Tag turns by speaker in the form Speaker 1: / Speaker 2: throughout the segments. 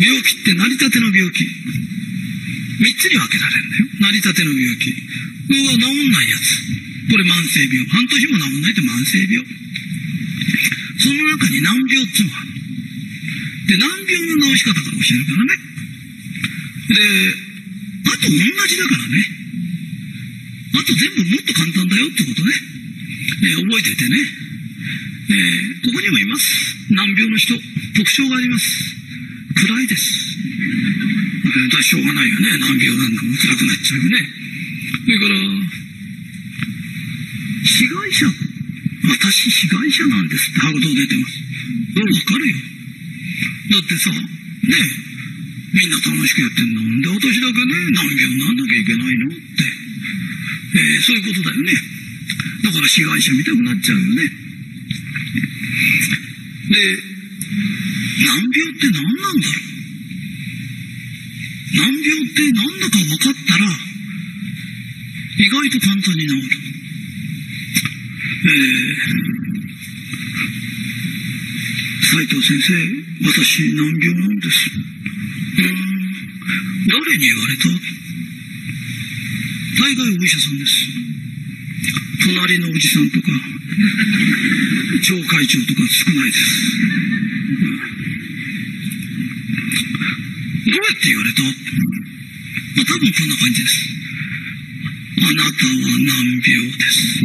Speaker 1: 病気って成り立ての病気。三つに分けられるんだよ。成り立ての病気。これは治んないやつ。これ慢性病。半年も治んないと慢性病。その中に難病っていうのがある。で、難病の治し方から教えるからね。で、あと同じだからね。あと全部もっと簡単だよってことね。え覚えててね。えーここにもいます。難病の人。特徴があります。暗いです。だからしょうがないよね。難病なんだも暗くなっちゃうよね。それから、被害者。私被害者なんですってハード出てます。これわかるよ。だってさ、ね、みんな楽しくやってんだもんで、私だけね、難病になんなきゃいけないのって。えーそういうことだよね。だから被害者見たくなっちゃうよね。で、難病って何なんだろう難病って何だか分かったら、意外と簡単に治る。えー、斉藤先生、私難病なんです。うん、誰に言われた？大概お医者さんです。隣のおじさんとか、町会長とか少ないです。どうやって言われた？まあ、多分こんな感じです。あなたは難病です。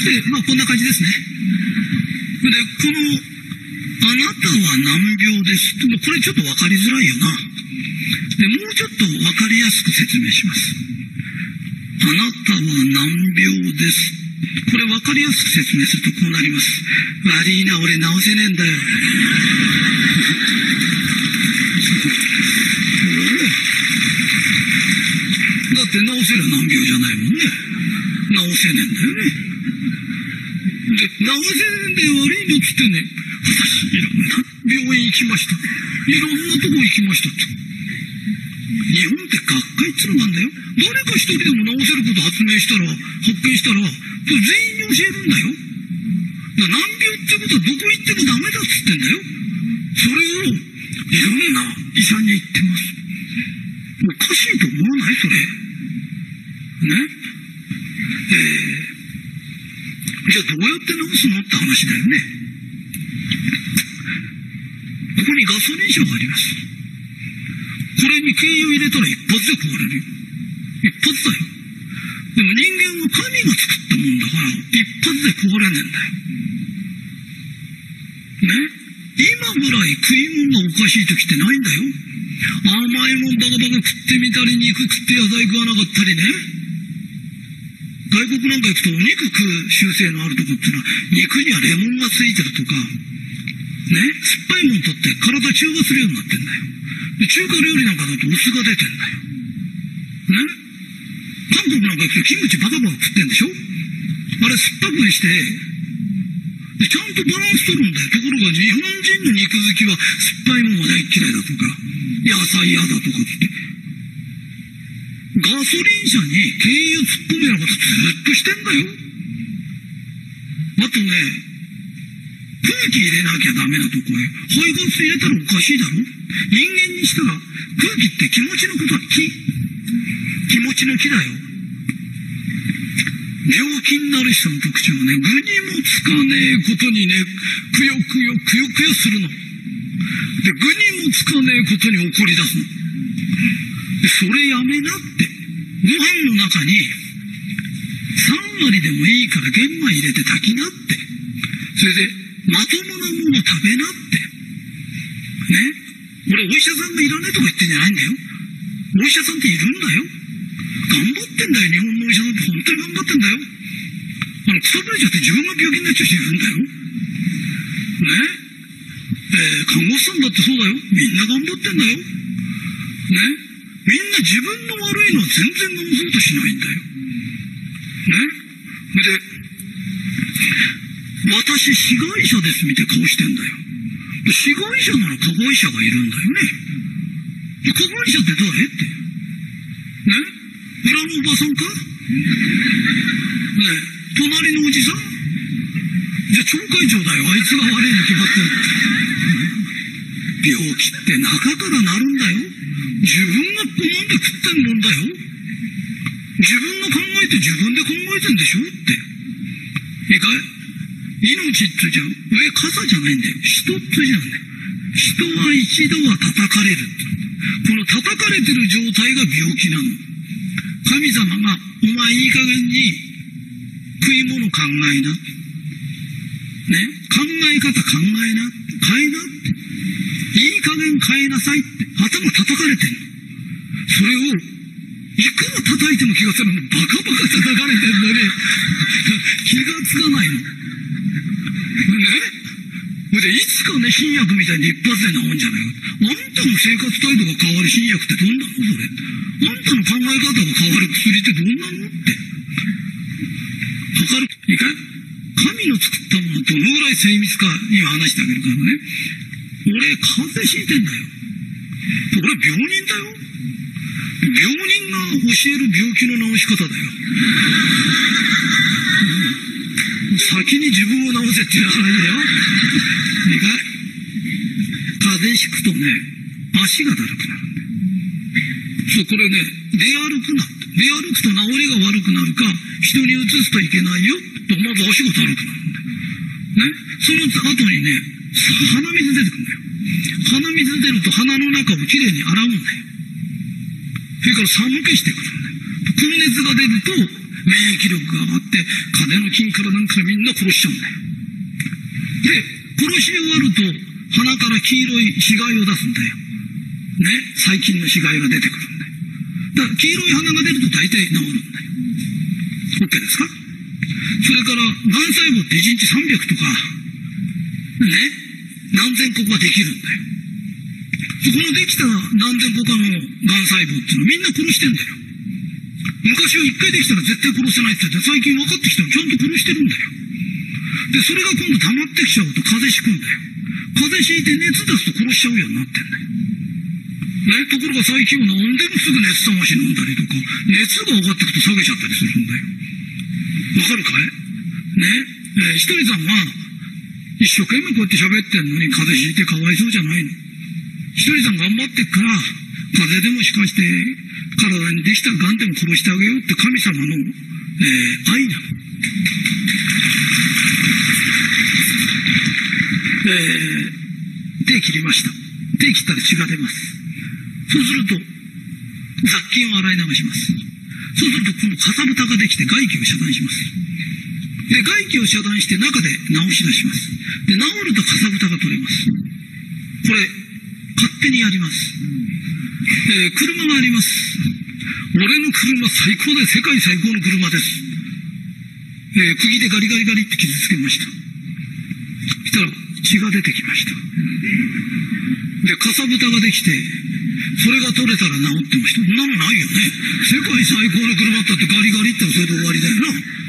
Speaker 1: で、まあこんな感じですね。で、この、あなたは難病ですって、もうこれちょっとわかりづらいよな。で、もうちょっとわかりやすく説明します。あなたは難病です。これ分かりやすく説明するとこうなります。悪いな、俺治せねえんだよ。って治せりゃ難病じゃないもんね。治せねえんだよね。で、治せねえんで悪いのっつってね、私、いろんな病院行きました。いろんなとこ行きましたって。日本って学会っつうのなんだよ。誰か一人でも治せること発明したら、発見したら、全員に教えるんだよ。だ難病ってことはどこ行ってもダメだっつってんだよ。それを、いろんな医者に言ってます。おかしいと思わないそれ。ねえー、じゃあどうやって治すのって話だよね。ここにガソリン車があります。これに軽油入れたら一発で壊れるよ。一発だよ。でも人間は神が作ったもんだから、一発で壊れねえんだよ。ね？今ぐらい食い物がおかしい時ってないんだよ。甘いもんバカバカ食ってみたり、肉食って野菜食わなかったりね。外国なんか行くとお肉食う習性のあるとこっていうのは、肉にはレモンがついてるとか、ね、酸っぱいもん取って体中和するようになってんだよ。で中華料理なんかだとお酢が出てんだよ。ね韓国なんか行くとキムチバカバカ食ってんでしょ？あれ酸っぱくして、でちゃんとバランス取るんだよ。ところが日本人の肉好きは酸っぱいもんは大嫌いだとか、野菜嫌だとかって。ガソリン車に軽油突っ込むようなことずっとしてんだよ。あとね、空気入れなきゃダメなとこへ、排ガス入れたらおかしいだろ人間にしたら空気って気持ちのことは気。気持ちの気だよ。病気になる人の特徴はね、具にもつかねえことにね、くよくよ、くよくよするの。で、具にもつかねえことに怒り出すの。それやめなって。ご飯の中に、3割でもいいから玄米入れて炊きなって。それで、まともなもの食べなって。ね？俺、お医者さんがいらねえとか言ってんじゃないんだよ。お医者さんっているんだよ。頑張ってんだよ、日本のお医者さんって本当に頑張ってんだよ。あの、くたぶれちゃって自分が病気になっちゃう人いるんだよ。ね？えー看護師さんだってそうだよ。みんな頑張ってんだよ。ね？みんな自分の悪いのは全然直そうとしないんだよ。ね？で、私、被害者ですみたいな顔してんだよ。被害者なら加害者がいるんだよね。加害者って誰って。ね？裏のおばさんか？ね？隣のおじさん？じゃあ町会長だよ。あいつが悪いに決まってる。病気って中からなるんだよ。自分が好んで食ってんもんだよ。自分の考えて自分で考えてんでしょって。いいかい？命ってじゃ、上傘じゃないんだよ。人ってじゃんね。人は一度は叩かれる。この叩かれてる状態が病気なの。神様が、お前いい加減に食い物考えな。ね？考え方考えな。変えなって。いい加減変えなさいって。頭叩かれてんの。それを、いくら叩いても気がつかないの。バカバカ叩かれてるのに、気がつかないの。ねほいで、いつかね、新薬みたいに一発で治るんじゃないか。あんたの生活態度が変わる新薬ってどんなのそれ。あんたの考え方が変わる薬ってどんなのって。測る。いいかい神の作ったものどのぐらい精密か今話してあげるからね。俺、風邪ひいてんだよ。俺、病人だよ。病人が教える病気の治し方だよ。先に自分を治せっていう話だよ。いいかい風邪ひくとね、足がだるくなるんだよ。そう、これね、出歩くな。出歩くと治りが悪くなるか、人に移すといけないよ。と、まず足がだるくなるんだよ。ね。その後にね、鼻水出てくるんだよ。鼻水出ると鼻の中をきれいに洗うんだよ。それから寒気してくるんだよ。高熱が出ると、免疫力が上がって、風邪の菌からなんかみんな殺しちゃうんだよ。で、殺し終わると、鼻から黄色い死骸を出すんだよ。ね、細菌の死骸が出てくるんだよ。だから黄色い鼻が出ると大体治るんだよ。OK ですか？それから、癌細胞って1日300とか、ね、何千個かできるんだよ。そこのできた何千個かの癌細胞っていうのはみんな殺してんだよ。昔は一回できたら絶対殺せないって言って最近分かってきたらちゃんと殺してるんだよ。で、それが今度溜まってきちゃうと風邪ひくんだよ。風邪ひいて熱出すと殺しちゃうようになってんだよ。ね、ところが最近は飲んでもすぐ熱冷まし飲んだりとか、熱が上がってくと下げちゃったりするんだよ。わかるかい？ね、えー、ひとりさんは、一生懸命こうやって喋ってんのに風邪ひいてかわいそうじゃないの。ひとりさん頑張ってっから、風邪でもしかして、体にできた癌でも殺してあげようって神様の、えー、愛なの。えー、手切りました。手切ったら血が出ます。そうすると、雑菌を洗い流します。そうすると、このかさぶたができて外気を遮断します。で、外気を遮断して中で治し出します。で、治るとかさぶたが取れます。これ、勝手にやります。え、車があります。俺の車最高で世界最高の車です。え、釘でガリガリガリって傷つけました。そしたら血が出てきました。で、かさぶたができて、それが取れたら治ってました。そんなのないよね。世界最高の車だってガリガリってそれで終わりだよな。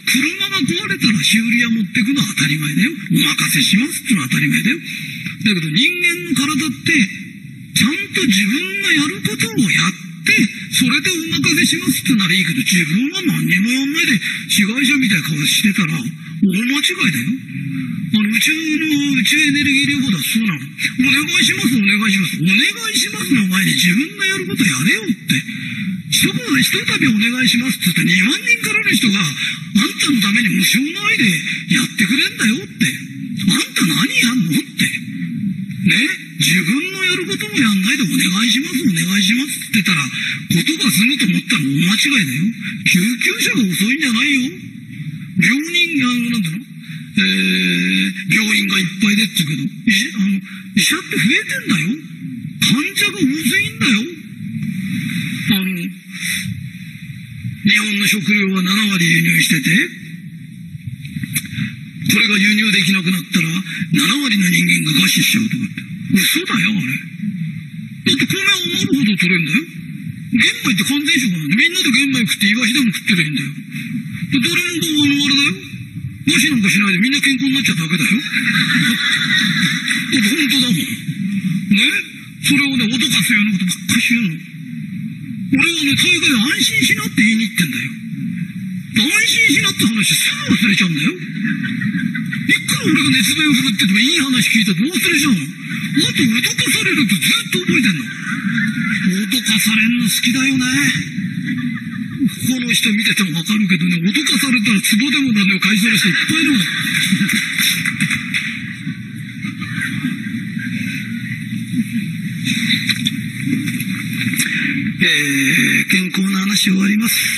Speaker 1: 車が壊れたら修理屋持ってくのは当たり前だよ。お任せしますってのは当たり前だよ。だけど人間の体ってちゃんと自分がやることをやって、それでお任せしますってならいいけど、自分は何にもやんないで、被害者みたいな顔してたら、大間違いだよ。あの、宇宙の、宇宙エネルギー療法だそうなの。お願いします、お願いします。お願いしますの前に自分がやることやれよって。一言で一たびお願いしますって言って2万人からの人が、たのために無償の愛でやってくれんだよって。あんた何やんのって。ね？自分のやることもやんないでお願いします、お願いしますって言ったら、ことが済むと思ったら大間違いだよ。救急車が遅いんじゃないよ。病人が、なんだろう、えー、病院がいっぱいでって言うけど、医あの医者って増えてんだよ。患者が多すぎんだよ。あの、日本の食料は7割輸入してて、これが輸入できなくなったら、7割の人間が餓死しちゃうとかって。嘘だよ、あれ。だって米を余るほど取れんだよ。玄米って完全食なんで、みんなで玄米食ってイワシでも食ってりゃいいんだよ。で誰もあの、あれだよ。餓死なんかしないでみんな健康になっちゃっただけだよ。だって本当だもん。ね？それをね、脅かすようなことばっかし言うの。俺はね、大概安心しなって言いに行ってんだよ。安心しなって話すぐ忘れちゃうんだよ。いくら俺が熱弁を振るっててもいい話聞いたと忘れちゃうの。あと脅かされるとずっと覚えてんの。脅かされんの好きだよね。この人見ててもわかるけどね、脅かされたらツボでもなんでも買いそうな人いっぱいいるもん。えー、健康な話終わります。